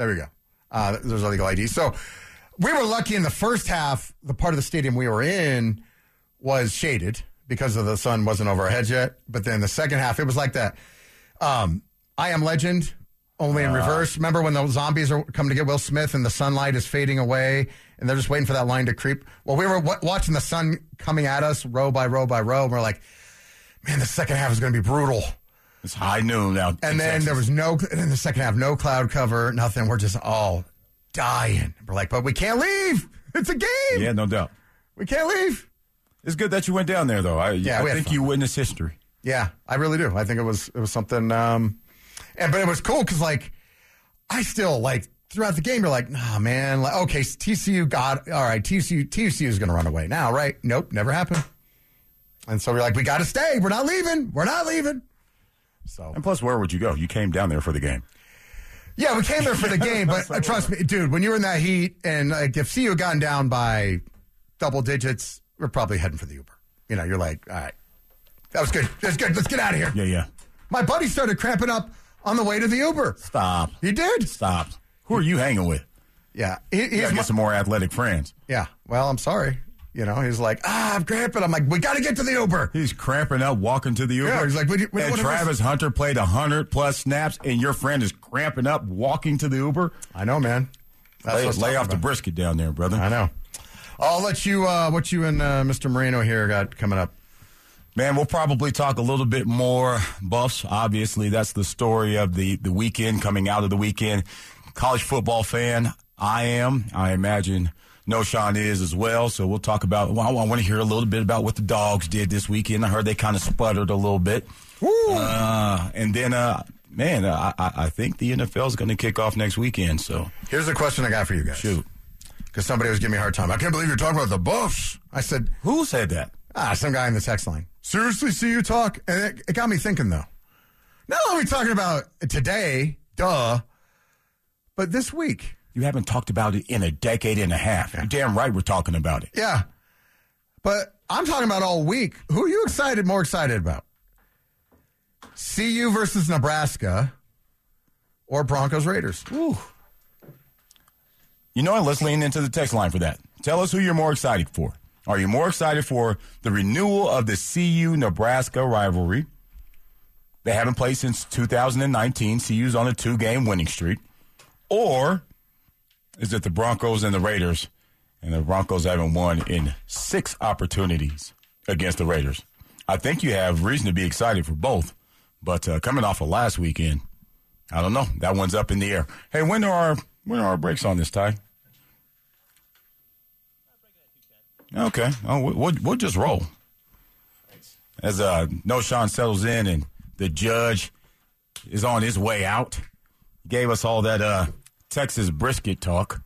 There we go. Uh, there's illegal ID. So we were lucky in the first half. The part of the stadium we were in was shaded because of the sun wasn't over our heads yet. But then the second half, it was like that. Um, I am Legend, only in reverse. Remember when the zombies are coming to get Will Smith and the sunlight is fading away and they're just waiting for that line to creep? Well, we were w- watching the sun coming at us row by row by row. And we're like, man, the second half is going to be brutal. It's high noon now. And then there was no, in the second half, no cloud cover, nothing. We're just all dying. We're like, but we can't leave. It's a game. Yeah, no doubt. We can't leave. It's good that you went down there, though. I, Yeah, I think fun. you witnessed history. Yeah, I really do. I think it was it was something. Um, and but it was cool because like I still like throughout the game you're like, nah, man. Like, okay, TCU got all right. TCU TCU is going to run away now, right? Nope, never happened. And so we're like, we got to stay. We're not leaving. We're not leaving. So And plus, where would you go? You came down there for the game. yeah, we came there for the game, but trust me, dude, when you're in that heat and like if CU had gotten down by double digits, we're probably heading for the Uber. You know, you're like, all right, that was good. That's good. Let's get out of here. Yeah, yeah. My buddy started cramping up on the way to the Uber. Stop. He did. Stop. Who are you hanging with? Yeah. He, You he's gotta my- get some more athletic friends. yeah. Well, I'm sorry. You know, he's like, ah, I'm cramping. I'm like, we got to get to the Uber. He's cramping up, walking to the Uber. Yeah, he's like, we don't and Travis Hunter played hundred plus snaps, and your friend is cramping up, walking to the Uber. I know, man. That's Lay, what lay off the brisket down there, brother. I know. I'll let you, uh, what you and uh, Mr. Moreno here got coming up. Man, we'll probably talk a little bit more buffs. Obviously, that's the story of the, the weekend, coming out of the weekend. College football fan, I am. I imagine Knowshon is as well. So we'll talk about, well, I want to hear a little bit about what the dogs did this weekend. I heard they kind of sputtered a little bit. Uh, and then, uh, man, I, I I think the NFL is going to kick off next weekend. So Here's a question I got for you guys. shoot. Because somebody was giving me a hard time. I can't believe you're talking about the Buffs. I said, Who said that? ah, some guy in the text line. Seriously, see you talk? And it, it got me thinking, though. Not only talking about today, duh, but this week. You haven't talked about it in a decade and a half. You're damn right we're talking about it. Yeah. But I'm talking about all week. Who are you excited, more excited about? CU versus Nebraska or Broncos Raiders? Ooh. You know what? Let's lean into the text line for that. Tell us who you're more excited for. Are you more excited for the renewal of the CU Nebraska rivalry? They haven't played since 2019. CU's on a two game winning streak. Or is that the Broncos and the Raiders? And the Broncos haven't won in six opportunities against the Raiders. I think you have reason to be excited for both. But uh, coming off of last weekend, I don't know. That one's up in the air. Hey, when are our when are our breaks on this, Ty? Okay. Oh, we- we'll, we'll just roll. As uh, Knowshon settles in and the judge is on his way out, gave us all that uh, Texas brisket talk.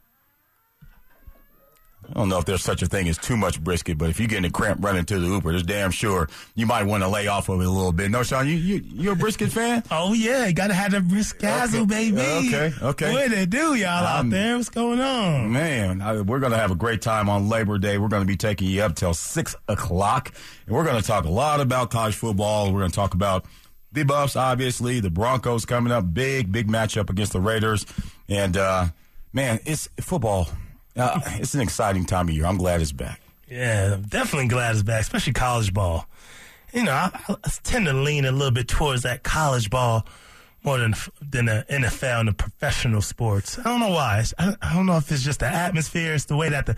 I don't know if there's such a thing as too much brisket, but if you're getting a cramp running to the Uber, there's damn sure you might want to lay off of it a little bit. Knowshon, you you you a brisket fan? Oh yeah, gotta have the briskazzle, Okay. baby. Okay, okay. What they do, y'all Um, out there? What's going on? Man, I, we're going to have a great time on Labor Day. We're going to be taking you up till 6 o'clock. And we're going to talk a lot about college football. We're going to talk about the Buffs, obviously, the Broncos coming up. Big, big matchup against the Raiders. And, uh, man, it's football. Uh, it's an exciting time of year. I'm glad it's back. Yeah, definitely glad it's back, especially college ball. You know, I, I tend to lean a little bit towards that college ball more than than the NFL and the professional sports. I don't know why. I, I don't know if it's just the atmosphere. It's the way that the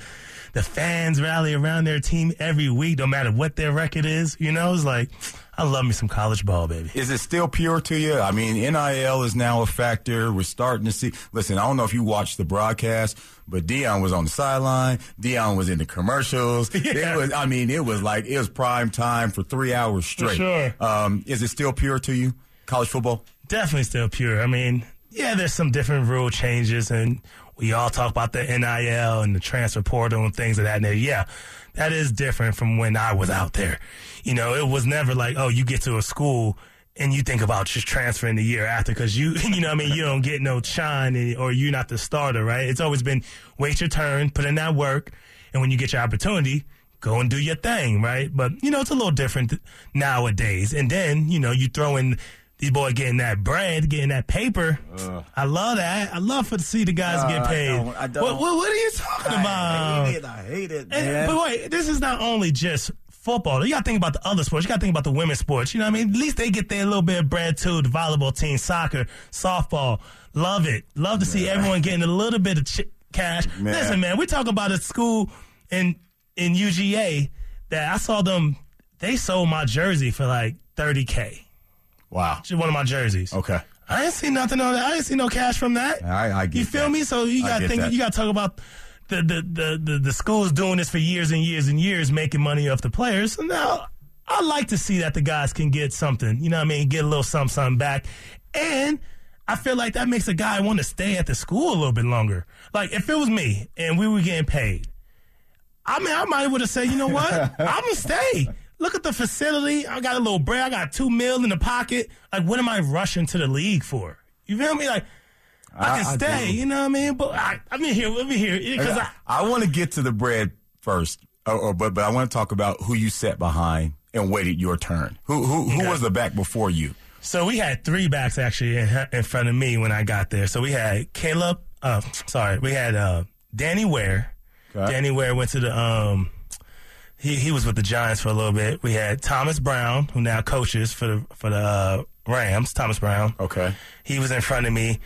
the fans rally around their team every week, no matter what their record is. You know, it's like I love me some college ball, baby. Is it still pure to you? I mean, NIL is now a factor. We're starting to see. Listen, I don't know if you watched the broadcast, but Deion was on the sideline. Deion was in the commercials. Yeah. It was. I mean, it was like it was prime time for three hours straight. sure. Um, is it still pure to you? College football? Definitely still pure. I mean, yeah, there's some different rule changes, and we all talk about the NIL and the transfer portal and things of that nature. Yeah, that is different from when I was out there. You know, it was never like, oh, you get to a school and you think about just transferring the year after because you, you know, I mean, you don't get no shine or you're not the starter, right? It's always been wait your turn, put in that work, and when you get your opportunity, go and do your thing, right? But you know, it's a little different nowadays. And then you know, you throw in these boys getting that bread, getting that paper. I love that. I love for to see the guys Uh, get I paid. don't- I don't. What, what, what are you talking about? I hate it. I hate it, And- man. but wait, this is not only just football. You got to think about the other sports. You got to think about the women's sports. You know what I mean? At least they get their little bit of bread too. The volleyball team, soccer, softball. Love it. Love to see everyone getting a little bit of ch- cash. Man. Listen, man, we talk about a school in in UGA that I saw them. They sold my jersey for like thirty k. wow. Just one of my jerseys. Okay. I didn't see nothing on that. I didn't see no cash from that. I- I get You feel that. me? So you got to think. that. You got to talk about the the, the the the schools doing this for years and years and years, making money off the players. So now I like to see that the guys can get something. You know what I mean? Get a little something, something back, and I feel like that makes a guy want to stay at the school a little bit longer. Like if it was me and we were getting paid, I mean, I might would have said, you know what? I'm gonna stay. Look at the facility. I got a little bread. I got two mil in the pocket. Like, what am I rushing to the league for? You feel me? Like, I can I- I stay. do. You know what I mean? But I, I'm in here. Let me here because I, I, want to get to the bread first, or, or, but but I want to talk about who you sat behind and waited your turn. Who who who Okay. was the back before you? So we had three backs actually in, in front of me when I got there. So we had Caleb. Uh, sorry, we had uh, Danny Ware. Okay. Danny Ware went to the. Um, he he was with the Giants for a little bit. We had Thomas Brown, who now coaches for the for the uh, Rams. Thomas Brown. Okay. He was in front of me,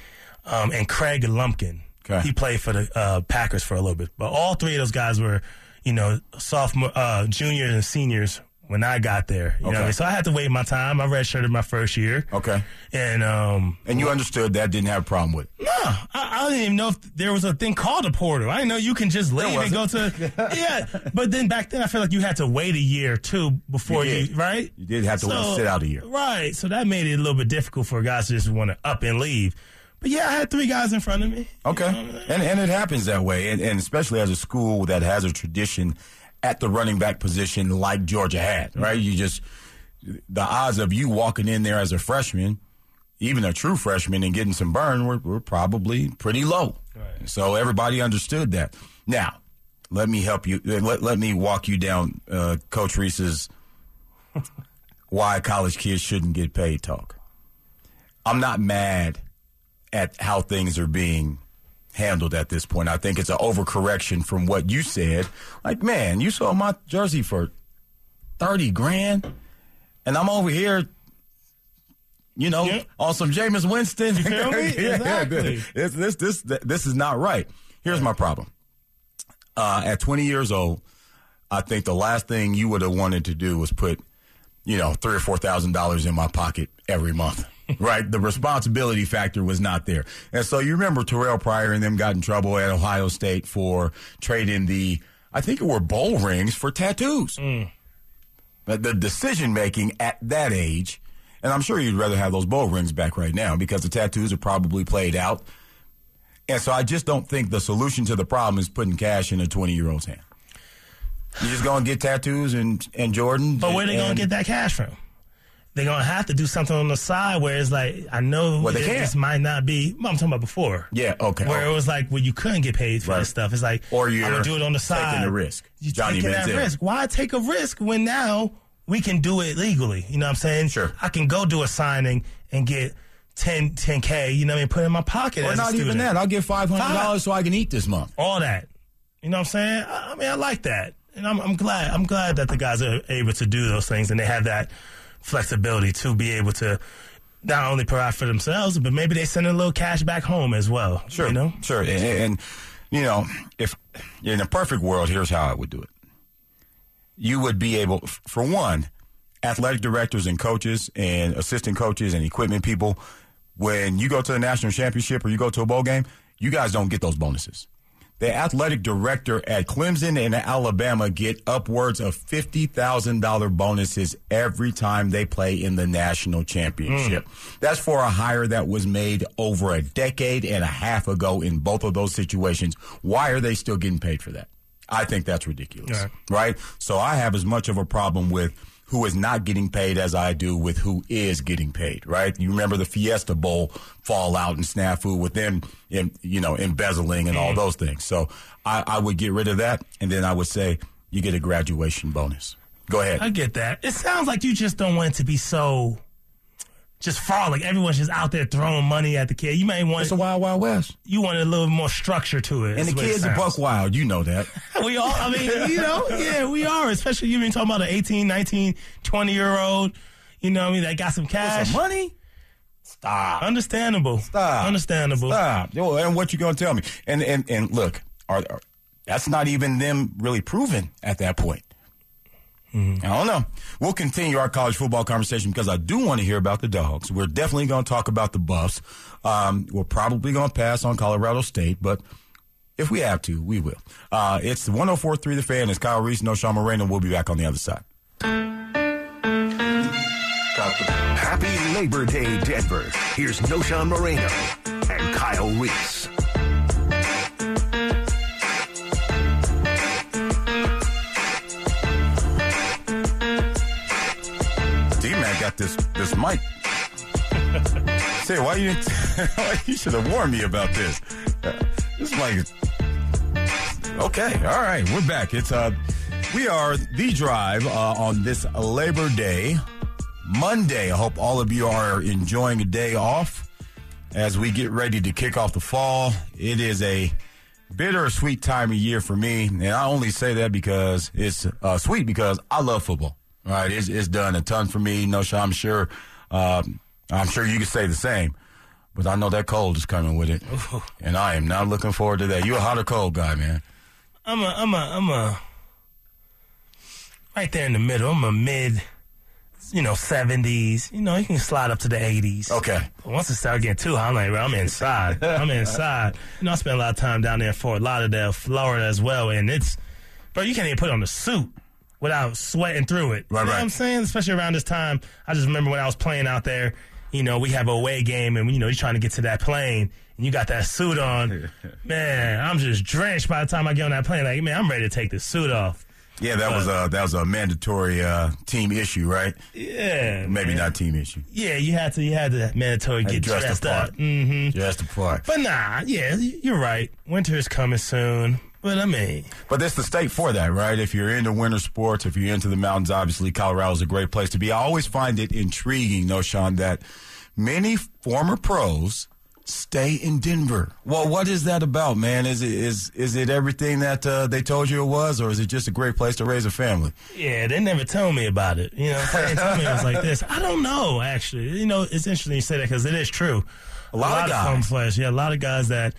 um, and Kregg Lumpkin. Okay. He played for the uh, Packers for a little bit, but all three of those guys were, you know, sophomore, uh, juniors, and seniors when I got there. You know, what I Okay. mean? so I had to wait my time. I redshirted my first year, Okay. and um, And you understood that, didn't have a problem with it. no, I, I didn't even know if there was a thing called a portal. I didn't know you can just leave and go to. yeah, but then back then I feel like you had to wait a year or two before You you, right? You did have to sit out a year. Right. So that made it a little bit difficult for guys to just want to up and leave. But yeah, I had three guys in front of me. Okay. And and it happens that way, and, and especially as a school that has a tradition at the running back position like Georgia had, right? You just the odds of you walking in there as a freshman, even a true freshman, and getting some burn were, were probably pretty low. Right. So everybody understood that. Now, let me help you. Let, let me walk you down uh, Coach Reese's why college kids shouldn't get paid talk. I'm not mad at how things are being handled at this point. I think it's an overcorrection from what you said. Like, man, you sold my jersey for 30 grand, and I'm over here, you know, Yeah. on some Jameis Winston. You feel me? Exactly. This, this, this, this is not right. Here's my problem. Uh, at 20 years old, I think the last thing you would have wanted to do was put, you know, three or four thousand dollars in my pocket every month. right? The responsibility factor was not there. And so you remember Terrell Pryor and them got in trouble at Ohio State for trading the I think it were bowl rings for tattoos. Mm. But the decision making at that age, and I'm sure you'd rather have those bowl rings back right now because the tattoos are probably played out. And so I just don't think the solution to the problem is putting cash in a 20 year old's hand. You're just going to get tattoos and, and Jordan. But where are they gonna get that cash from? They're gonna have to do something on the side where it's like I know Well, they can. this might not be. I'm talking about before. Yeah, okay. Where it was like where you couldn't get paid for Right. this stuff. It's like Or you're I'm gonna do it on the side. taking the risk. You Johnny taking that risk. Why take a risk when now we can do it legally? You know what I'm saying? Sure. I can go do a signing and get 10 10k. You know what I mean? Put it in my pocket. Or not even that. I'll get $500 Five. so I can eat this month. all that. You know what I'm saying? I, I mean, I like that, and I'm, I'm glad. I'm glad that the guys are able to do those things, and they have that flexibility to be able to not only provide for themselves, but maybe they send a little cash back home as well. Sure. you know. Sure. And, and, you know, if in a perfect world, here's how I would do it. You would be able, for one, athletic directors and coaches and assistant coaches and equipment people, when you go to the national championship or you go to a bowl game, you guys don't get those bonuses. The athletic director at Clemson and Alabama get upwards of $50,000 bonuses every time they play in the national championship. Hmm. That's for a hire that was made over a decade and a half ago in both of those situations. Why are they still getting paid for that? I think that's ridiculous. Yeah. Right? So I have as much of a problem with who is not getting paid as I do with who is getting paid, right? You remember the Fiesta Bowl fallout and snafu with them, in, you know, embezzling and all mm-hmm. those things. So I, I would get rid of that, and then I would say you get a graduation bonus. Go ahead. I get that. It sounds like you just don't want it to be so just frolic. Everyone's just out there throwing money at the kid. You may want It's a wild, wild west. you want a little more structure to it. And the is what it kids are buck wild. You know that. We all, I mean, you know, yeah, we are. Especially you been talking about an 18, 19, 20 year old, you know what I mean, that got some cash. Some money? Stop. Understandable. Stop. Understandable. Stop. Yo, And what you gonna tell me? And and and look, are, are- that's not even them really proven at that point. I don't know. We'll continue our college football conversation because I do want to hear about the dogs. We're definitely going to talk about the Buffs. Um, we're probably going to pass on Colorado State, but if we have to, we will. Uh, it's 104.3 The Fan. It's Kyle Reese, Knowshon Moreno. We'll be back on the other side. Happy Labor Day, Denver. Here's Knowshon Moreno and Kyle Reese. Got this this mic. Say, why you you should have warned me about this. Uh, This mic. Okay, all right, we're back. It's uh, we are the drive uh, on this Labor Day, Monday. I hope all of you are enjoying a day off as we get ready to kick off the fall. It is a bittersweet time of year for me, and I only say that because it's uh, sweet because I love football. All right, it's, it's done a ton for me. No, I'm sure. Um, I'm sure you can say the same, but I know that cold is coming with it, and I am not looking forward to that. You a hot or cold guy, man? I'm a, I'm a, I'm a, right there in the middle. I'm a mid, you know, 70s. You know, you can slide up to the 80s. Okay. But once it starts getting too hot, I'm like, bro, I'm inside. I'm inside. You know, I spent a lot of time down there in Fort Lauderdale, Florida as well, and it's, bro, you can't even put on a suit without sweating through it. Right, you know right. what I'm saying? Especially around this time. I just remember when I was playing out there, you know, we have a away game and, you know, you're trying to get to that plane and you got that suit on. man, I'm just drenched by the time I get on that plane. Like, man, I'm ready to take this suit off. Yeah, that was a that was a mandatory uh, team issue, right? Yeah. Maybe man. not team issue. Yeah, you had to, you had to mandatory get dressed dressed, apart. up. Mm-hmm. Just a part. But nah, yeah, you're right. Winter is coming soon. But I mean, But that's the state for that, right? If you're into winter sports, if you're into the mountains, obviously Colorado's a great place to be. I always find it intriguing, though, Sean, that many former pros stay in Denver. Well, what is that about, man? Is it is is it everything that uh, they told you it was, or is it just a great place to raise a family? yeah, they never told me about it. You know, they tell me it was like this. I don't know, actually. You know, it's interesting you say that because it is true. A lot of guys. players, yeah, a lot of guys that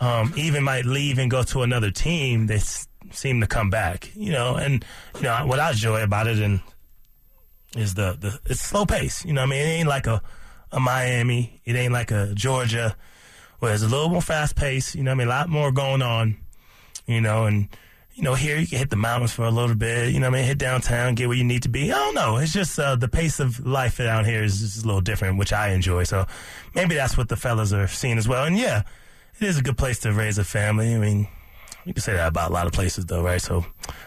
um, even might leave and go to another team, they s- seem to come back. You know, and you know what I enjoy about it and is the the it's slow pace. You know, I mean, it ain't like a a Miami, it ain't like a Georgia, where it's a little more fast pace. You know, I mean, a lot more going on. You know, and you know here you can hit the mountains for a little bit. You know, I mean, hit downtown, get where you need to be. I don't know. It's just uh, the pace of life down here is just a little different, which I enjoy. So maybe that's what the fellas are seeing as well. And yeah, it is a good place to raise a family. I mean, you can say that about a lot of places, though, right? So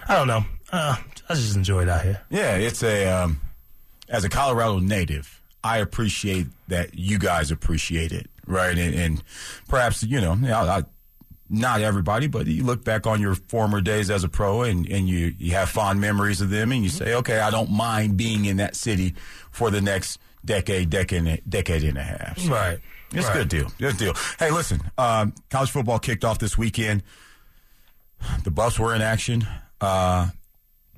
I don't know. Uh, I just enjoy it out here. Yeah, it's a um, as a Colorado native, I appreciate that you guys appreciate it, right? And, and perhaps you know, I, I, not everybody, but you look back on your former days as a pro, and, and you you have fond memories of them, and you say, okay, I don't mind being in that city for the next decade, decade, decade and a half. So Right. It's a good deal. Good deal. Hey, listen, um, college football kicked off this weekend. The Buffs were in action. Uh,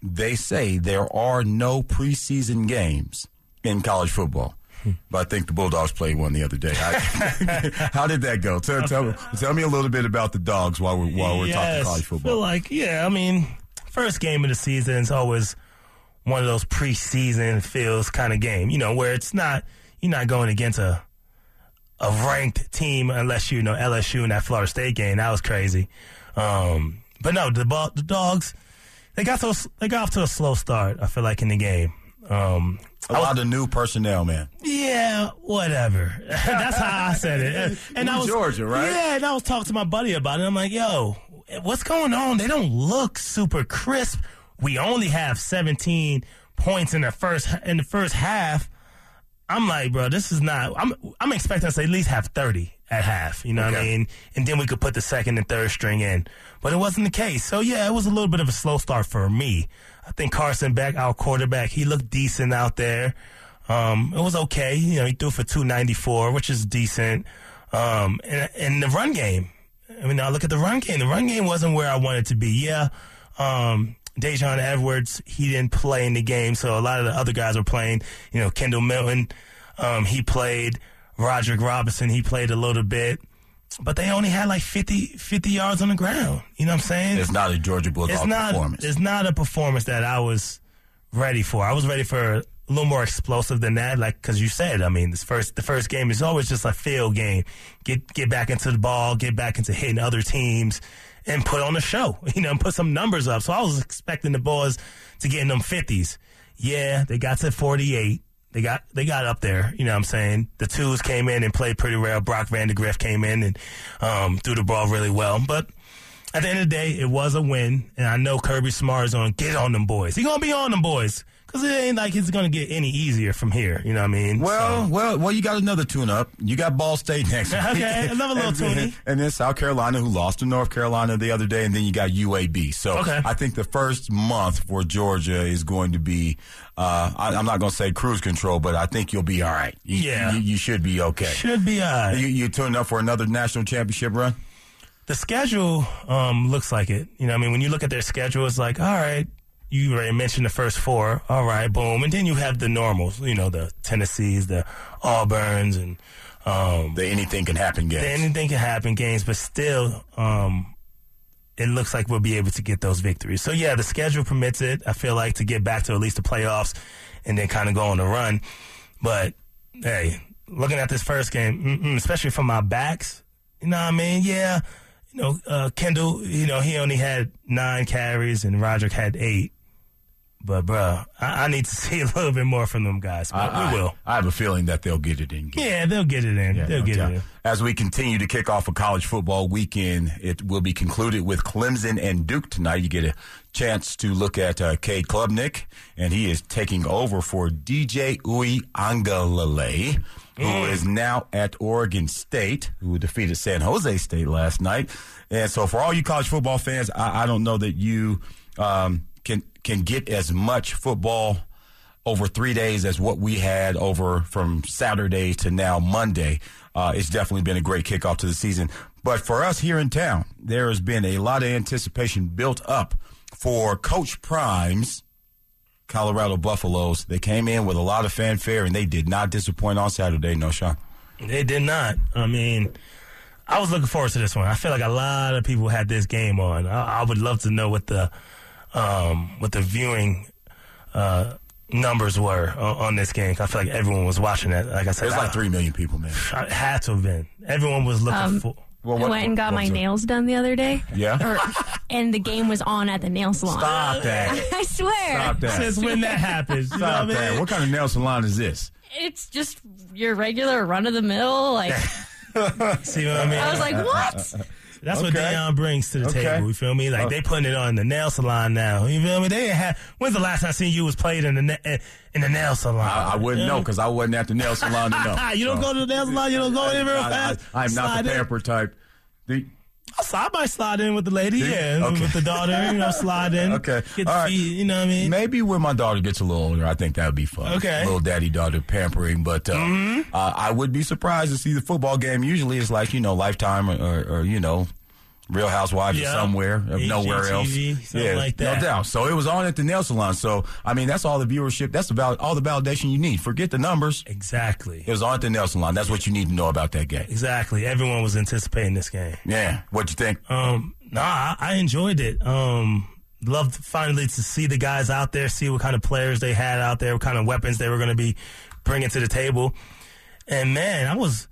they say there are no preseason games in college football. But I think the Bulldogs played one the other day. I- how did that go? Tell, tell, tell me a little bit about the dogs while we're while we're talking Yes, college Feel football. like, yeah, I mean, first game of the season is always one of those preseason feels kind of game, you know, where it's not you're not going against a a ranked team unless you know LSU in that Florida State game. That was crazy. Um, but no, the ball, the dogs they got so they got off to a slow start. I feel like in the game. Um, A lot of new personnel, man. yeah, whatever. That's how I said it. And You're I was Georgia, right? Yeah, and I was talking to my buddy about it. I'm like, yo, what's going on? They don't look super crisp. We only have 17 points in the first in the first half. I'm like, bro, this is not. I'm I'm expecting us to at least have 30 at half. You know what I mean? And then we could put the second and third string in. But it wasn't the case. So yeah, it was a little bit of a slow start for me. I think Carson Beck, our quarterback, he looked decent out there. Um, it was okay. You know, he threw for 294, which is decent. Um, and, and the run game. I mean, I look at the run game. The run game wasn't where I wanted to be. Yeah. Um, Daijun Edwards, he didn't play in the game, so a lot of the other guys were playing. You know, Kendall Milton, um, he played. Roderick Robinson, he played a little bit. But they only had like 50, 50 yards on the ground. You know what I'm saying? It's not a Georgia Bulldog it's not, performance. It's not a performance that I was ready for. I was ready for a little more explosive than that, like because you said. I mean, this first the first game is always just a field game. Get get back into the ball, get back into hitting other teams, and put on a show. You know, and put some numbers up. So I was expecting the boys to get in them fifties. Yeah, they got to forty eight. They got they got up there, you know what I'm saying? The twos came in and played pretty well. Brock Vandagriff came in and um, threw the ball really well. But at the end of the day, it was a win. And I know Kirby Smart is going to get on them boys. He's going to be on them boys. Because it ain't like it's going to get any easier from here. You know what I mean? Well, So- well, well. You got another tune-up. You got Ball State next. week. Okay, another little and, then- And then South Carolina, who lost to North Carolina the other day, and then you got UAB. So Okay. I think the first month for Georgia is going to be. Uh, I, I'm not going to say cruise control, but I think you'll be all right. You, Yeah. you, you should be okay. should be all right. You, you tuned up for another national championship run? the schedule um, looks like it. You know, I mean, when you look at their schedule, it's like, all right, you already mentioned the first four. All right, boom, and then you have the normals. You know, the Tennessees, the Auburns, and um, The anything can happen game. anything can happen games, but still, um, it looks like we'll be able to get those victories. So yeah, the schedule permits it. I feel like to get back to at least the playoffs and then kind of go on the run. But hey, looking at this first game, especially from my backs, you know what I mean? Yeah, you know, uh, Kendall, you know, he only had nine carries and Roderick had eight. But bruh, I, I need to see a little bit more from them guys. But I, we will. I have a feeling that they'll get it in. game. Yeah, they'll get it in. Yeah, they'll no get doubt. it in. As we continue to kick off a college football weekend, it will be concluded with Clemson and Duke tonight. You get a chance to look at uh, Cade Klubnik, and he is taking over for DJ Uy Angalale, who is now at Oregon State, who defeated San Jose State last night. And so, for all you college football fans, I, I don't know that you um, can can get as much football over three days as what we had over from Saturday to now Monday. Uh, it's definitely been a great kickoff to the season. But for us here in town, there has been a lot of anticipation built up for Coach Prime's Colorado Buffaloes. They came in with a lot of fanfare and they did not disappoint on Saturday, Knowshon. They did not. I mean, I was looking forward to this one. I feel like a lot of people had this game on. I, I would love to know what the um, what the viewing uh, numbers were on, on this game. I feel like everyone was watching that. Like I said, There's like I- three million people, man. I had to have been. Everyone was looking Um, for. Well, I went and got my what's nails done the other day. Yeah? Or, and the game was on at the nail salon. Stop that. I swear. Stop that. Since when that happens, you know Stop what I that. mean? What kind of nail salon is this? It's just your regular run of the mill. Like See what I mean? I was like, what? That's what Deion brings to the Okay. table. You feel me? Like they putting it on the nail salon now. You feel me? They have. When's the last time I seen you was played in the na- in the nail salon? I, I wouldn't know because I wasn't at the nail salon to know. You don't So- go to the nail salon. You don't go in real fast. I, fast. am not the pamper type. The- I might slide in with the lady. Yeah, Okay. with the daughter. You know, slide in. Okay. Get the All right. feet. You know what I mean? Maybe when my daughter gets a little older, I think that would be fun. Okay. Mm-hmm. Little daddy daughter pampering. But uh, uh, I would be surprised to see the football game. Usually it's like, you know, Lifetime or, or, or you know, Real Housewives or somewhere, of nowhere else. Yeah, like that. No doubt. So it was on at the nail salon. So, I mean, that's all the viewership. That's about all the validation you need. Forget the numbers. Exactly. It was on at the nail salon. That's what you need to know about that game. Exactly. Everyone was anticipating this game. Yeah. What you think? Um, nah, I, I enjoyed it. Um, loved finally to see the guys out there, see what kind of players they had out there, what kind of weapons they were going to be bringing to the table. And man, I was,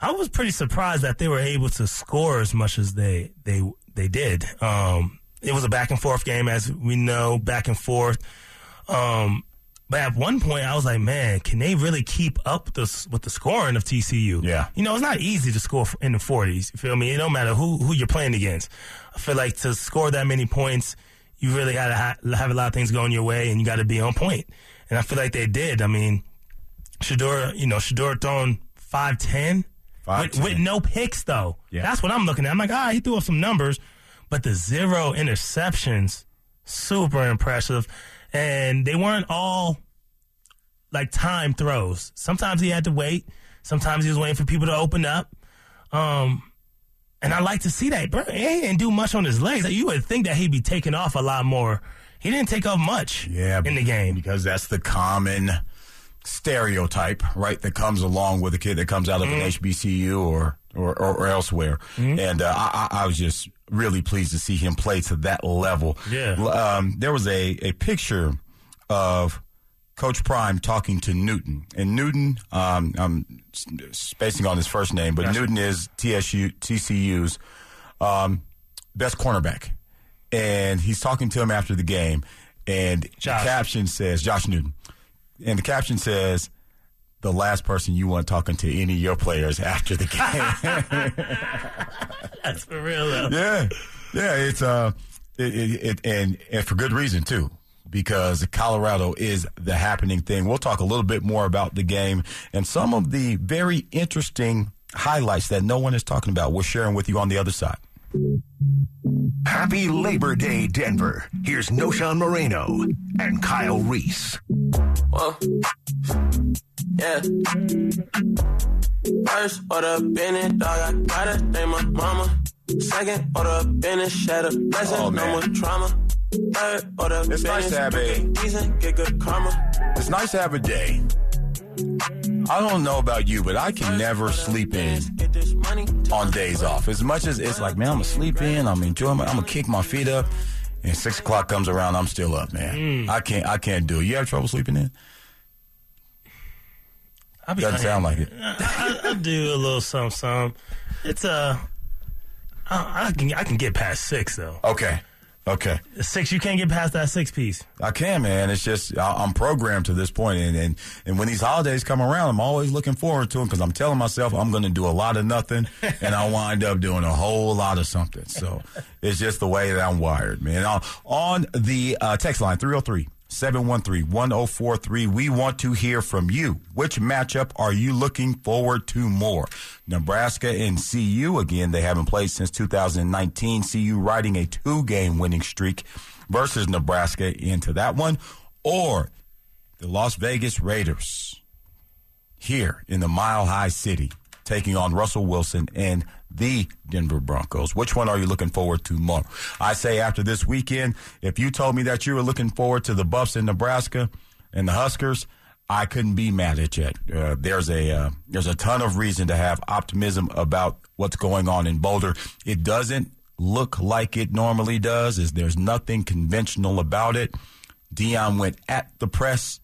I was pretty surprised that they were able to score as much as they they they did. Um, it was a back and forth game, as we know, back and forth. Um, but at one point, I was like, man, can they really keep up this, with the scoring of TCU? Yeah. You know, it's not easy to score in the 40s. You feel me? It don't matter who, who you're playing against. I feel like to score that many points, you really got to ha- have a lot of things going your way and you got to be on point. And I feel like they did. I mean, Shedeur, you know, Shedeur throwing 5'10 with, 5'10. with no picks, though. Yeah. That's what I'm looking at. I'm like, all right, he threw up some numbers, but the zero interceptions, super impressive. And they weren't all like time throws. Sometimes he had to wait. Sometimes he was waiting for people to open up. Um, and I like to see that. Bro, he didn't do much on his legs. You would think that he'd be taking off a lot more. He didn't take off much Yeah, in the game. because that's the common stereotype, right? That comes along with a kid that comes out of Mm-hmm. an HBCU or or, or, or elsewhere. And uh, I, I was just really pleased to see him play to that level. Yeah. Um, there was a a picture of Coach Prime talking to Newton, and Newton, um, I'm spacing on his first name, but Newton is TSU TCU's um, best cornerback, and he's talking to him after the game, and Josh. the caption says Josh Newton, and the caption says. The last person you want talking to any of your players after the game. That's for real though. Yeah, yeah, it's uh, it, it, it and and for good reason too, because Colorado is the happening thing. We'll talk a little bit more about the game and some of the very interesting highlights that no one is talking about. We're sharing with you on the other side. Happy Labor Day, Denver. Here's Knowshon Moreno and Kyle Reese. Whoa. Yeah. First order Bennett, dog, I gotta thank my mama. Second order Bennett, shed a blessing, Oh, no man. more trauma. Third order It's nice to have a- get decent, get good karma. It's nice to have a day. I don't know about you, but I can never sleep in Get this money on days off. As much as it's like, man, I'm gonna sleep in, I'm enjoying, my, I'm gonna kick my feet up, and six o'clock comes around, I'm still up, man. I can't, I can't do it. You have trouble sleeping in? I be, Doesn't sound like it. I, I, I do a little something, something. It's uh, I, I can I can get past six though. Okay, okay. Six, you can't get past that six piece. I can, man. It's just I, I'm programmed to this point, and, and and when these holidays come around, I'm always looking forward to them because I'm telling myself I'm going to do a lot of nothing, and I wind up doing a whole lot of something. So it's just the way that I'm wired, man. On, on the uh, text line 303. 713-1043. We want to hear from you. Which matchup are you looking forward to more? Nebraska and CU. Again, they haven't played since 2019. CU riding a two-game winning streak versus Nebraska into that one. Or the Las Vegas Raiders here in the Mile High City taking on Russell Wilson and the Denver Broncos. Which one are you looking forward to more? I say after this weekend, if you told me that you were looking forward to the Buffs in Nebraska and the Huskers, I couldn't be mad at you. Uh, there's a uh, there's a ton of reason to have optimism about what's going on in Boulder. It doesn't look like it normally does. Is there's nothing conventional about it. Deion went at the press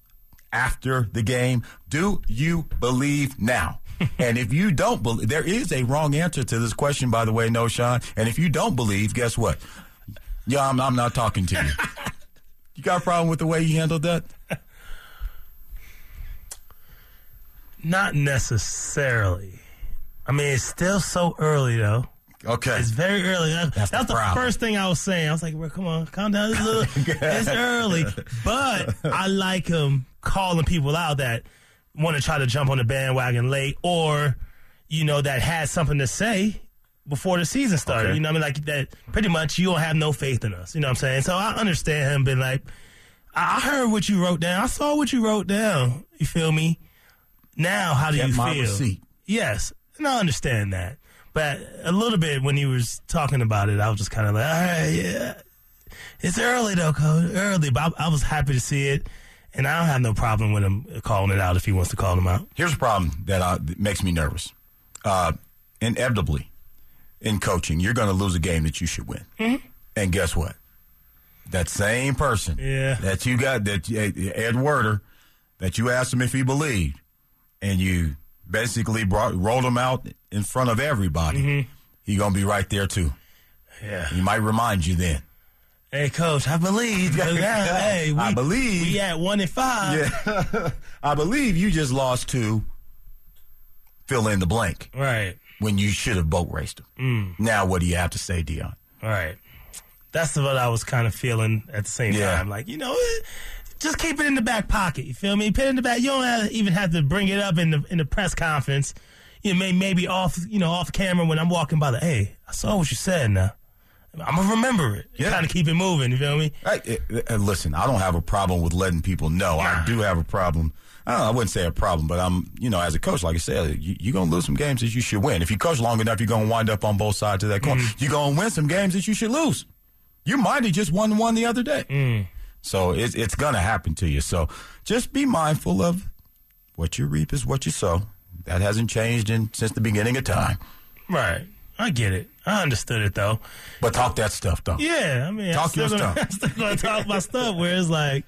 after the game. Do you believe now? and if you don't believe, there is a wrong answer to this question, by the way, Knowshon. And if you don't believe, guess what? Yeah, I'm, I'm not talking to you. you got a problem with the way you handled that? Not necessarily. I mean, it's still so early though. Okay. It's very early. That- That's, the the, problem. first thing I was saying. I was like, "Bro, come on, calm down. It's, a little, it's early, but I like him calling people out that want to try to jump on the bandwagon late, or you know that had something to say before the season started. Okay. You know, what I mean, like that. Pretty much, you don't have no faith in us. You know what I'm saying? So I understand him being like, I heard what you wrote down. I saw what you wrote down. You feel me? Now, how do Get you my feel? receipt. Yes, and I understand that. But a little bit when he was talking about it, I was just kind of like, all right, yeah. It's early though, coach. Early, but I, I was happy to see it, and I don't have no problem with him calling it out if he wants to call him out. Here's a problem that, uh, that makes me nervous. Uh, inevitably, in coaching, you're going to lose a game that you should win. And guess what? That same person Yeah. that you got, that Ed Werder, that you asked him if he believed, and you basically brought rolled him out in front of everybody. Mm-hmm. He gonna be right there too. Yeah. He might remind you then. Hey, coach, I believe. Now, hey, we, I believe. we at one and five. Yeah, I believe you just lost to fill in the blank. Right. when you should have boat raced him. Mm. Now, what do you have to say, Deion? Right. That's what I was kind of feeling at the same Yeah. time. Like, you know, just keep it in the back pocket. You feel me? Put it in the back. You don't have, even have to bring it up in the in the press conference. You know, may, maybe off, you know, off camera when I'm walking by the, hey, I saw what you said now. I'm gonna remember it. Yeah. Kind of keep it moving. You feel me? Hey, eh, eh, listen, I don't have a problem with letting people know. I do have a problem. I, don't know, I wouldn't say a problem, but I'm, you know, as a coach, like I said, you, you're going to lose some games that you should win. If you coach long enough, you're going to wind up on both sides of that coin. You're going to win some games that you should lose. You might have just won one the other day. So it's, it's going to happen to you. So just be mindful of what you reap is what you sow. That hasn't changed in, since the beginning of time. Right. I get it. I understood it though. But talk that stuff, though. Yeah, I mean, I'm Talk your gonna, stuff. I'm still gonna talk my stuff. Where it's like,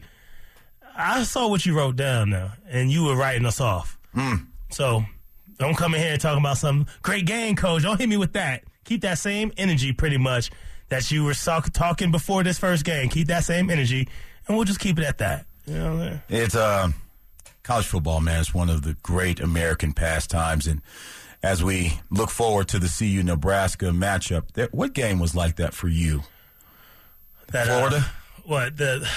I saw what you wrote down now, and you were writing us off. Hmm. So don't come in here and talk about some great game, coach. Don't hit me with that. Keep that same energy, pretty much, that you were so- talking before this first game. Keep that same energy, and we'll just keep it at that. You know what I'm saying? It's uh, college football, man. It's one of the great American pastimes, and as we look forward to the CU Nebraska matchup, that, what game was like that for you? That, uh, Florida? what the?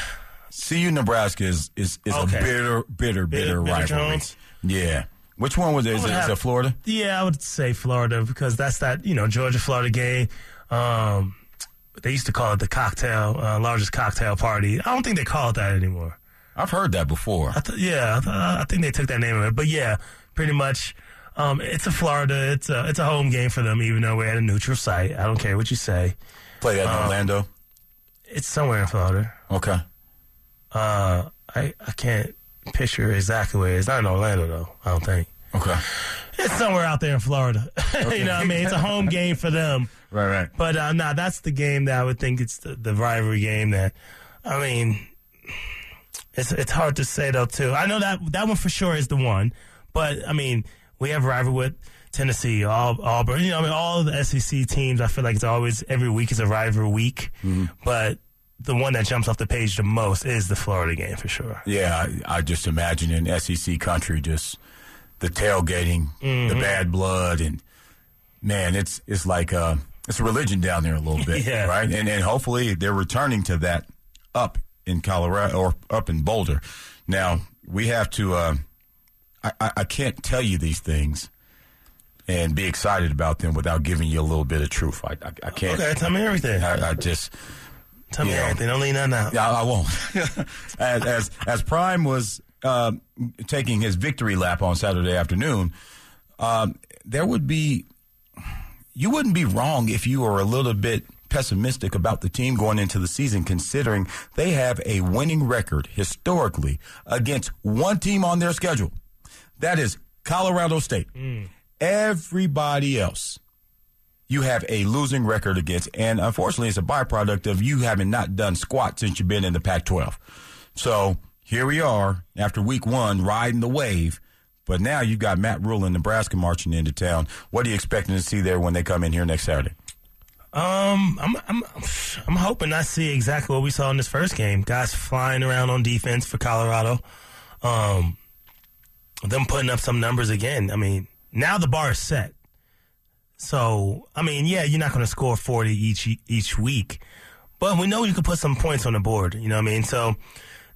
CU Nebraska is is, is Okay. a bitter, bitter, bitter, bitter rivalry. Jones? Yeah. Which one was it? Is, it, is have- it Florida? Yeah, I would say Florida because that's that you know Georgia Florida game. Um, they used to call it the cocktail uh, largest cocktail party. I don't think they call it that anymore. I've heard that before. I th- yeah, I, th- I think they took that name of it. But yeah, pretty much. Um, it's a Florida. It's a it's a home game for them, even though we're at a neutral site. I don't care what you say. Play that in uh, Orlando. It's somewhere in Florida. Okay. Uh, I I can't picture exactly where. It's not in Orlando though. I don't think. Okay. It's somewhere out there in Florida. you know what I mean? It's a home game for them. Right, right. But uh, nah, that's the game that I would think it's the, the rivalry game that. I mean, it's it's hard to say though too. I know that that one for sure is the one, but I mean, we have rivalry with Tennessee, all Auburn. You know, I mean, all of the SEC teams. I feel like it's always every week is a rivalry week, but the one that jumps off the page the most is the Florida game for sure. Yeah, I, I just imagine in SEC country, just the tailgating, the bad blood, and man, it's it's like uh, it's a religion down there a little bit, Yeah. right? And and hopefully they're returning to that up in Colorado or up in Boulder. Now we have to. Uh, I, I I can't tell you these things and be excited about them without giving you a little bit of truth. I I, I can't. Okay, tell me everything. I, I just. Tell me everything. Don't leave nothing out. Yeah, I won't. as, as as Prime was um, taking his victory lap on Saturday afternoon, um, there would be you wouldn't be wrong if you were a little bit pessimistic about the team going into the season, considering they have a winning record historically against one team on their schedule. That is Colorado State. Everybody else you have a losing record against, and unfortunately, it's a byproduct of you having not done squat since you've been in the Pac-12. So here we are after week one, riding the wave. But now you've got Matt Rhule in Nebraska marching into town. What are you expecting to see there when they come in here next Saturday? Um, I'm I'm I'm hoping I see exactly what we saw in this first game. Guys flying around on defense for Colorado. Um, them putting up some numbers again. I mean, now the bar is set. So, I mean, yeah, you're not going to score 40 each each week, but we know you can put some points on the board. You know what I mean? So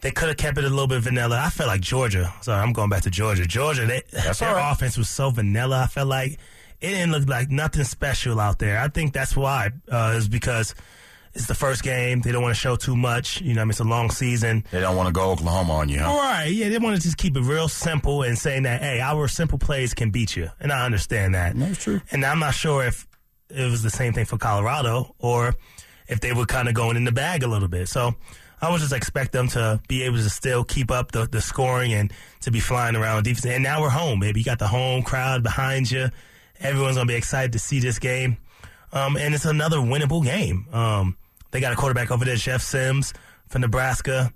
they could have kept it a little bit vanilla. I felt like Georgia. Sorry, I'm going back to Georgia. Georgia, they, their all right. offense was so vanilla. I felt like it didn't look like nothing special out there. I think that's why uh, is because it's the first game. They don't want to show too much. You know, I mean, it's a long season. They don't want to go Oklahoma on you, huh? Right. Yeah, they want to just keep it real simple and saying that, hey, our simple plays can beat you. And I understand that. That's true. And I'm not sure if it was the same thing for Colorado or if they were kind of going in the bag a little bit. So I would just expect them to be able to still keep up the, the scoring and to be flying around defense. And now we're home, baby. You got the home crowd behind you. Everyone's going to be excited to see this game. Um, and it's another winnable game. Um, they got a quarterback over there, Jeff Sims from Nebraska.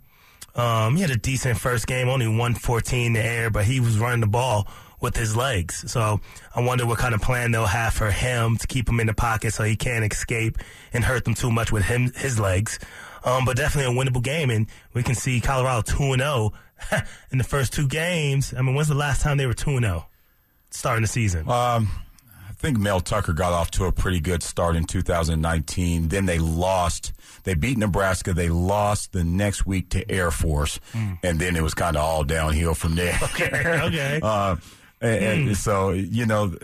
Um, he had a decent first game, only 114 in the air, but he was running the ball with his legs. So I wonder what kind of plan they'll have for him to keep him in the pocket so he can't escape and hurt them too much with him his legs. Um, but definitely a winnable game, and we can see Colorado 2 and 0 in the first two games. I mean, when's the last time they were 2 and 0 starting the season? Um, I think Mel Tucker got off to a pretty good start in 2019. Then they lost. They beat Nebraska. They lost the next week to Air Force, and then it was kind of all downhill from there. okay, okay. Uh, and, and so you know,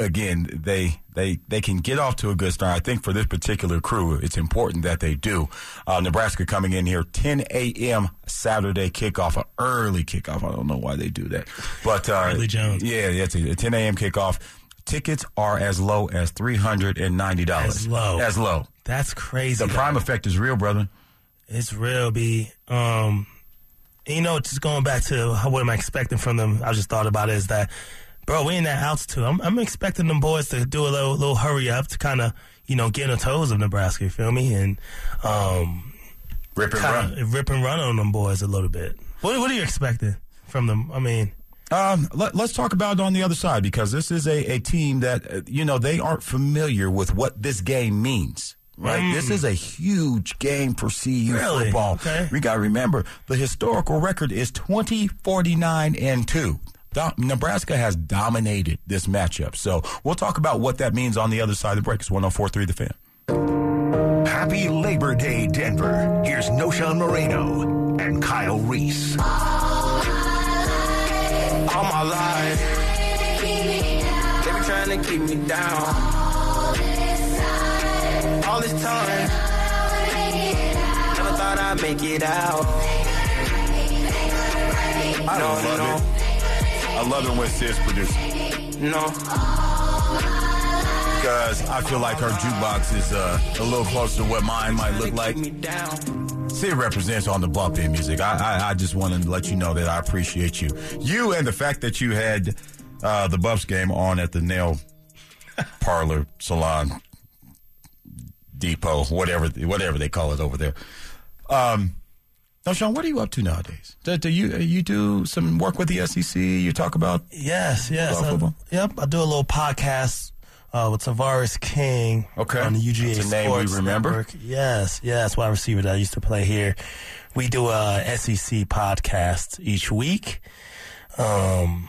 again, they they they can get off to a good start. I think for this particular crew, it's important that they do. Uh, Nebraska coming in here 10 a.m. Saturday kickoff, an early kickoff. I don't know why they do that, but uh, Early Jones. Yeah, yeah, it's a, a 10 a.m. kickoff. Tickets are as low as three hundred and ninety dollars. As low. as low. That's crazy. The prime effect is real, brother. It's real, B. Um, you know, just going back to what am I expecting from them? I just thought about it is that, bro, we in that altitude. I'm, I'm expecting them boys to do a little, little hurry up to kind of, you know, get on the toes of Nebraska. You feel me? And um, rip and run, rip and run on them boys a little bit. What, what are you expecting from them? I mean. Um, let, us talk about on the other side because this is a, a team that, uh, you know, they aren't familiar with what this game means right? Mm. This is a huge game for CU really? football. Okay. We got to remember the historical record is twenty forty nine and 2. Nebraska has dominated this matchup. So we'll talk about what that means on the other side of the break. It's 1043 The Fan. Happy Labor Day, Denver. Here's Knowshon Moreno and Kyle Reese. all my life. They be trying to keep me down. All this time. All this time. Never thought I'd make it out. I No, love no, it. I love it when Sid's producing. no. because I feel like her jukebox is uh, a little closer to what mine might look like. Down. Sid represents on the bump in music. I, I, I just wanted to let you know that I appreciate you. You and the fact that you had uh, the Buffs game on at the nail parlor salon depot, whatever whatever they call it over there. Um, Knowshon, what are you up to nowadays? Do, do you you do some work with the SEC? You talk about yes, yes. I- yep. I do a little podcast uh, with Tavarres King Okay. on the UGA That's name we Sports remember. Network. Yes, yes. Wide receiver that I used to play here. We do a SEC podcast each week. Um,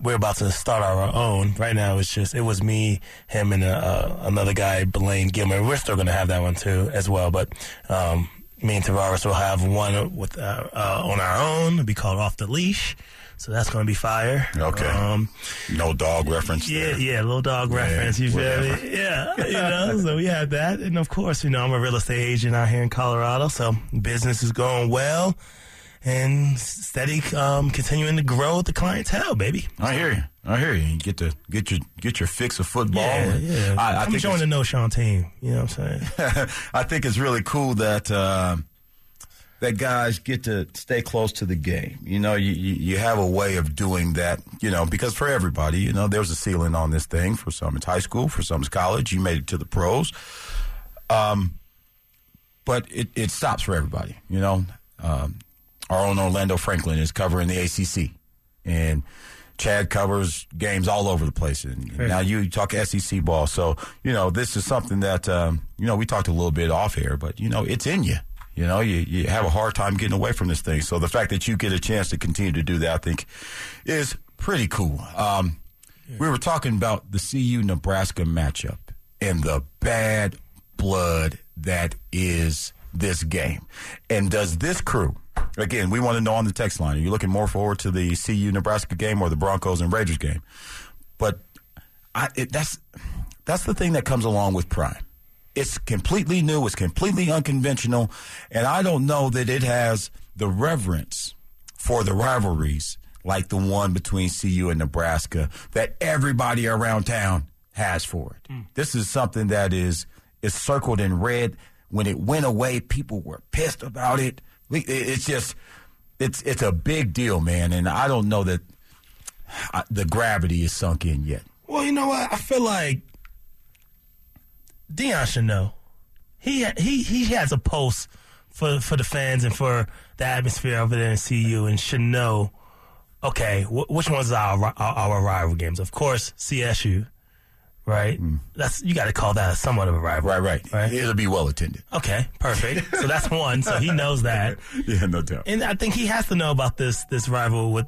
we're about to start our own. Right now, it's just it was me, him, and uh, another guy, Blaine Gilmer. We're still going to have that one too as well, but um, me and Tavarres will have one with uh, uh, on our own. It'll be called Off the Leash. So that's going to be fire. Okay. Um, no dog reference. yeah, there. yeah, little dog reference. You feel whatever. me? Yeah, you know. so we have that, and of course, you know, I'm a real estate agent out here in Colorado, so business is going well, and steady, um, continuing to grow the clientele, baby. I hear you. I hear you. You get to get your get your fix of football. Yeah, yeah. I, I I'm think joining the it's- Knowshon team. You know what I'm saying? I think it's really cool that uh, that guys get to stay close to the game. You know, you, you you have a way of doing that. You know, because for everybody, you know, there's a ceiling on this thing. For some, it's high school. For some, it's college. You made it to the pros. Um, but it, it stops for everybody. You know, um, our own Orlando Franklin is covering the ACC, and Chad covers games all over the place. And now you talk SEC ball, so you know this is something that um, you know we talked a little bit off air, but you know it's in you. You know, you, you have a hard time getting away from this thing. So the fact that you get a chance to continue to do that, I think, is pretty cool. Um, we were talking about the CU Nebraska matchup and the bad blood that is this game. And does this crew, again, we want to know on the text line, are you looking more forward to the CU Nebraska game or the Broncos and Raiders game? But I, it, that's that's the thing that comes along with Prime. It's completely new. It's completely unconventional, and I don't know that it has the reverence for the rivalries like the one between CU and Nebraska that everybody around town has for it. Hmm. This is something that is is circled in red. When it went away, people were pissed about it. It's just it's it's a big deal, man, and I don't know that uh, the gravity is sunk in yet. Well, you know what? I feel like Deion should know. He he he has a pulse for for the fans and for the atmosphere over there in CU, and should know. Okay, wh- which ones are our, our, our rival games? Of course, CSU, right? That's you got to call that somewhat of a rival, Right, right, right. It'll be well attended. Okay, perfect. so that's one. So he knows that. Yeah, no doubt. and I think he has to know about this this rival with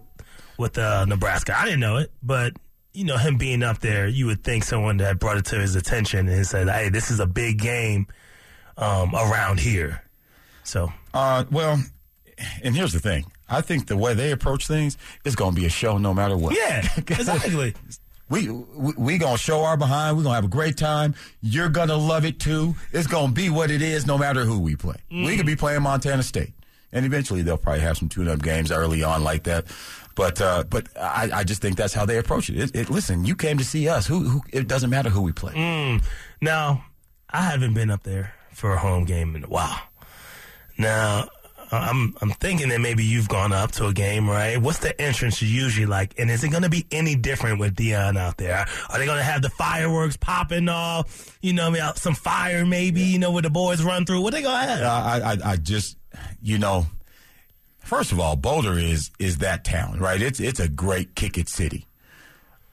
with uh, Nebraska. I didn't know it, but you know him being up there, you would think someone that brought it to his attention and said, "Hey, this is a big game um, around here." So Uh, well, and here's the thing. I think the way they approach things is going to be a show no matter what. yeah, exactly. We, we we gonna show our behind. We're gonna have a great time. You're gonna love it too. It's gonna be what it is, no matter who we play. We could be playing Montana State, and eventually they'll probably have some tune-up games early on like that. But uh, but I, I just think that's how they approach it. It, it. Listen, you came to see us. Who, who it doesn't matter who we play. Now, I haven't been up there for a home game in a while. Now, I'm I'm thinking that maybe you've gone up to a game, right? What's the entrance usually like? And is it going to be any different with Deion out there? Are they going to have the fireworks popping off? You know, mean, some fire maybe. You know, where the boys run through. What they going to have? I, I, I just, you know, first of all, Boulder is is that town, right? It's it's a great kick it city.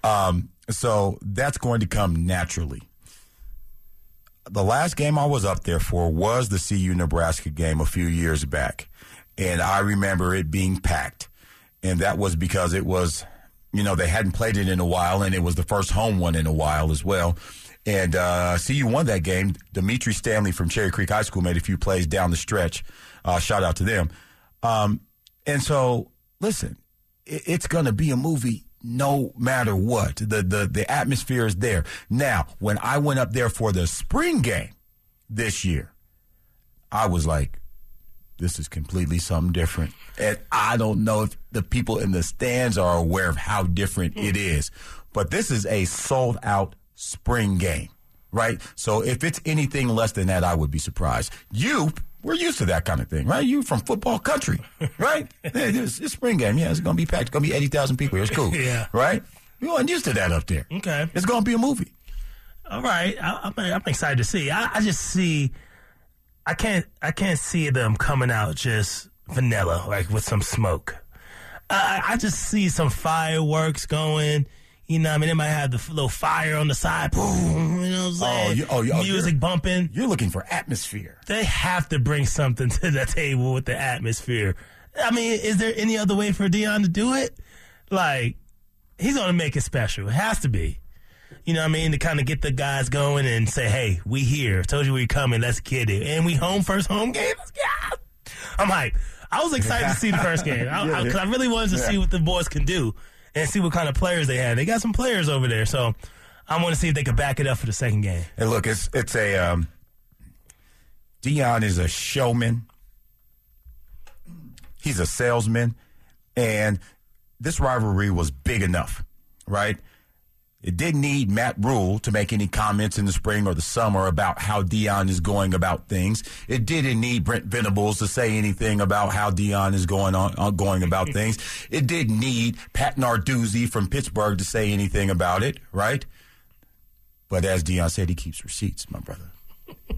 Um, so that's going to come naturally. The last game I was up there for was the CU Nebraska game a few years back, and I remember it being packed, and that was because it was, you know, they hadn't played it in a while, and it was the first home one in a while as well. And uh, CU won that game. Dimitri Stanley from Cherry Creek High School made a few plays down the stretch. Uh, shout out to them. Um, and so, listen, it, it's going to be a movie no matter what. The, the, the atmosphere is there. Now, when I went up there for the spring game this year, I was like, this is completely something different. And I don't know if the people in the stands are aware of how different it mm. is. But this is a sold out spring game, right? So if it's anything less than that, I would be surprised. You, we're used to that kind of thing, right? You from football country, right? hey, it's, it's spring game. Yeah, it's going to be packed. It's going to be 80,000 people. It's cool. Yeah. Right? You weren't used to that up there. Okay. It's going to be a movie. All right, I, I'm, I'm excited to see. I, I just see, I can't, I can't see them coming out just vanilla, like with some smoke. I, I just see some fireworks going. You know, I mean, they might have the f- little fire on the side, boom. You know what I'm oh, saying? you- oh, you- oh, music you're- bumping. You're looking for atmosphere. They have to bring something to the table with the atmosphere. I mean, is there any other way for Deion to do it? Like, he's going to make it special. It has to be. You know what I mean? To kind of get the guys going and say, hey, we here. Told you we coming. Let's get it. And we home first home game. Let's get I'm hyped. I was excited to see the first game because I, I, 'cause I really wanted to see what the boys can do and see what kind of players they had. They got some players over there. So I want to see if they could back it up for the second game. And look, it's it's a um, Deion is a showman. He's a salesman, and this rivalry was big enough, right? It didn't need Matt Rhule to make any comments in the spring or the summer about how Deion is going about things. It didn't need Brent Venables to say anything about how Deion is going on, on going about things. It didn't need Pat Narduzzi from Pittsburgh to say anything about it, right? But as Deion said, he keeps receipts, my brother.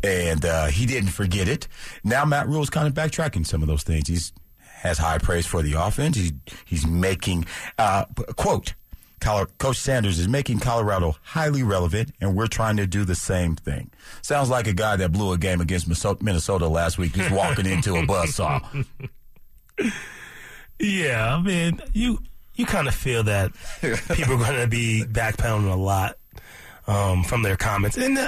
and uh, he didn't forget it. Now Matt Rhule is kind of backtracking some of those things. He's has high praise for the offense. He's he's making uh, quote. Coach Sanders is making Colorado highly relevant, and we're trying to do the same thing. Sounds like a guy that blew a game against Minnesota- last week, just walking into a buzzsaw. Yeah, I mean, you you kind of feel that people are going to be backpedaling a lot um, from their comments, and uh,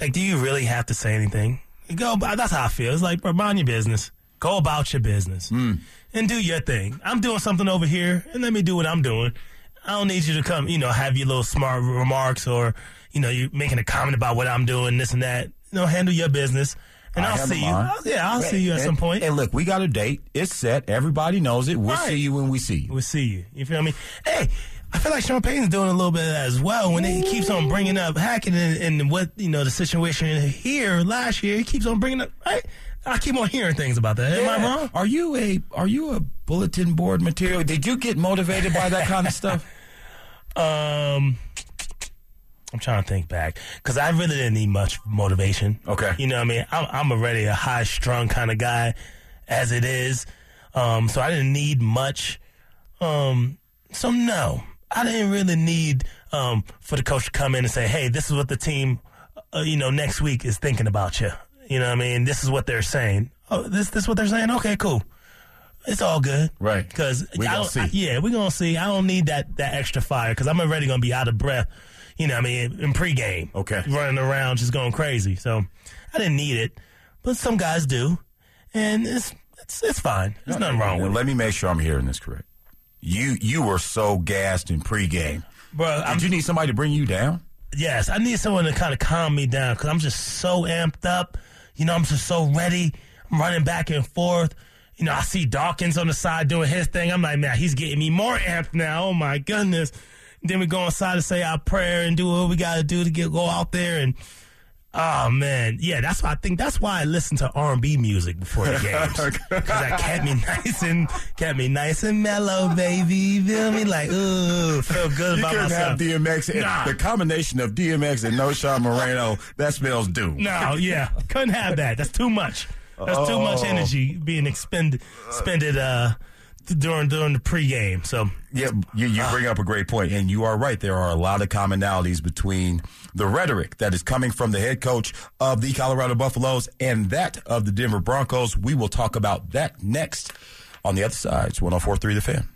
like, do you really have to say anything? Go, that's how I feel. It's like, bro, mind your business. Go about your business and do your thing. I'm doing something over here, and let me do what I'm doing. I don't need you to come, you know, have your little smart remarks or, you know, you making a comment about what I'm doing, this and that. You know, handle your business, and I I'll see you. I'll- yeah, I'll see you at And- some point. And look, we got a date. It's set. Everybody knows it. We'll Right. see you when we see you. We'll see you. You feel me? Hey, I feel like Sean Payton's doing a little bit of that as well. When he keeps on bringing up hacking and, and what you know the situation here last year, he keeps on bringing up. Right? I keep on hearing things about that. Am I wrong? Are you a Are you a bulletin board material? Did you get motivated by that kind of stuff? Um, I'm trying to think back because I really didn't need much motivation. Okay. you know what I mean. I'm, I'm already a high strung kind of guy as it is, um, so I didn't need much. Um, so no, I didn't really need um for the coach to come in and say, "Hey, this is what the team, uh, you know, next week is thinking about you." You know what I mean? This is what they're saying. Oh, this this is what they're saying. Okay, cool. It's all good, Right. Because We gonna see. yeah, we're gonna see. I don't need that that extra fire because I'm already gonna be out of breath. You know, what I mean, in pregame, Okay. running around just going crazy. So I didn't need it, but some guys do, and it's it's it's fine. There's nothing wrong with it. Let me make sure I'm hearing this correct. You you were so gassed in pregame bro. I'm Did you need somebody to bring you down? Yes, I need someone to kind of calm me down because I'm just so amped up. You know, I'm just so ready. I'm running back and forth. You know, I see Dawkins on the side doing his thing. I'm like, man, he's getting me more amped now. Oh my goodness. then we go inside to say our prayer and do what we got to do to get go out there and. Oh man, yeah, that's why I think that's why I listen to R and B music before the games because that kept me nice and kept me nice and mellow, baby. You feel me? Like, ooh, feel good You about couldn't myself. have DMX. and Nah. The combination of DMX and Knowshon Moreno, that spells doom. No, yeah, couldn't have that. That's too much. That's too much Oh. energy being expended, expended uh, during during the pregame. So Yeah, you, you bring up a great point, and you are right. There are a lot of commonalities between the rhetoric that is coming from the head coach of the Colorado Buffaloes and that of the Denver Broncos. We will talk about that next on the other side. It's 1043 The Fan.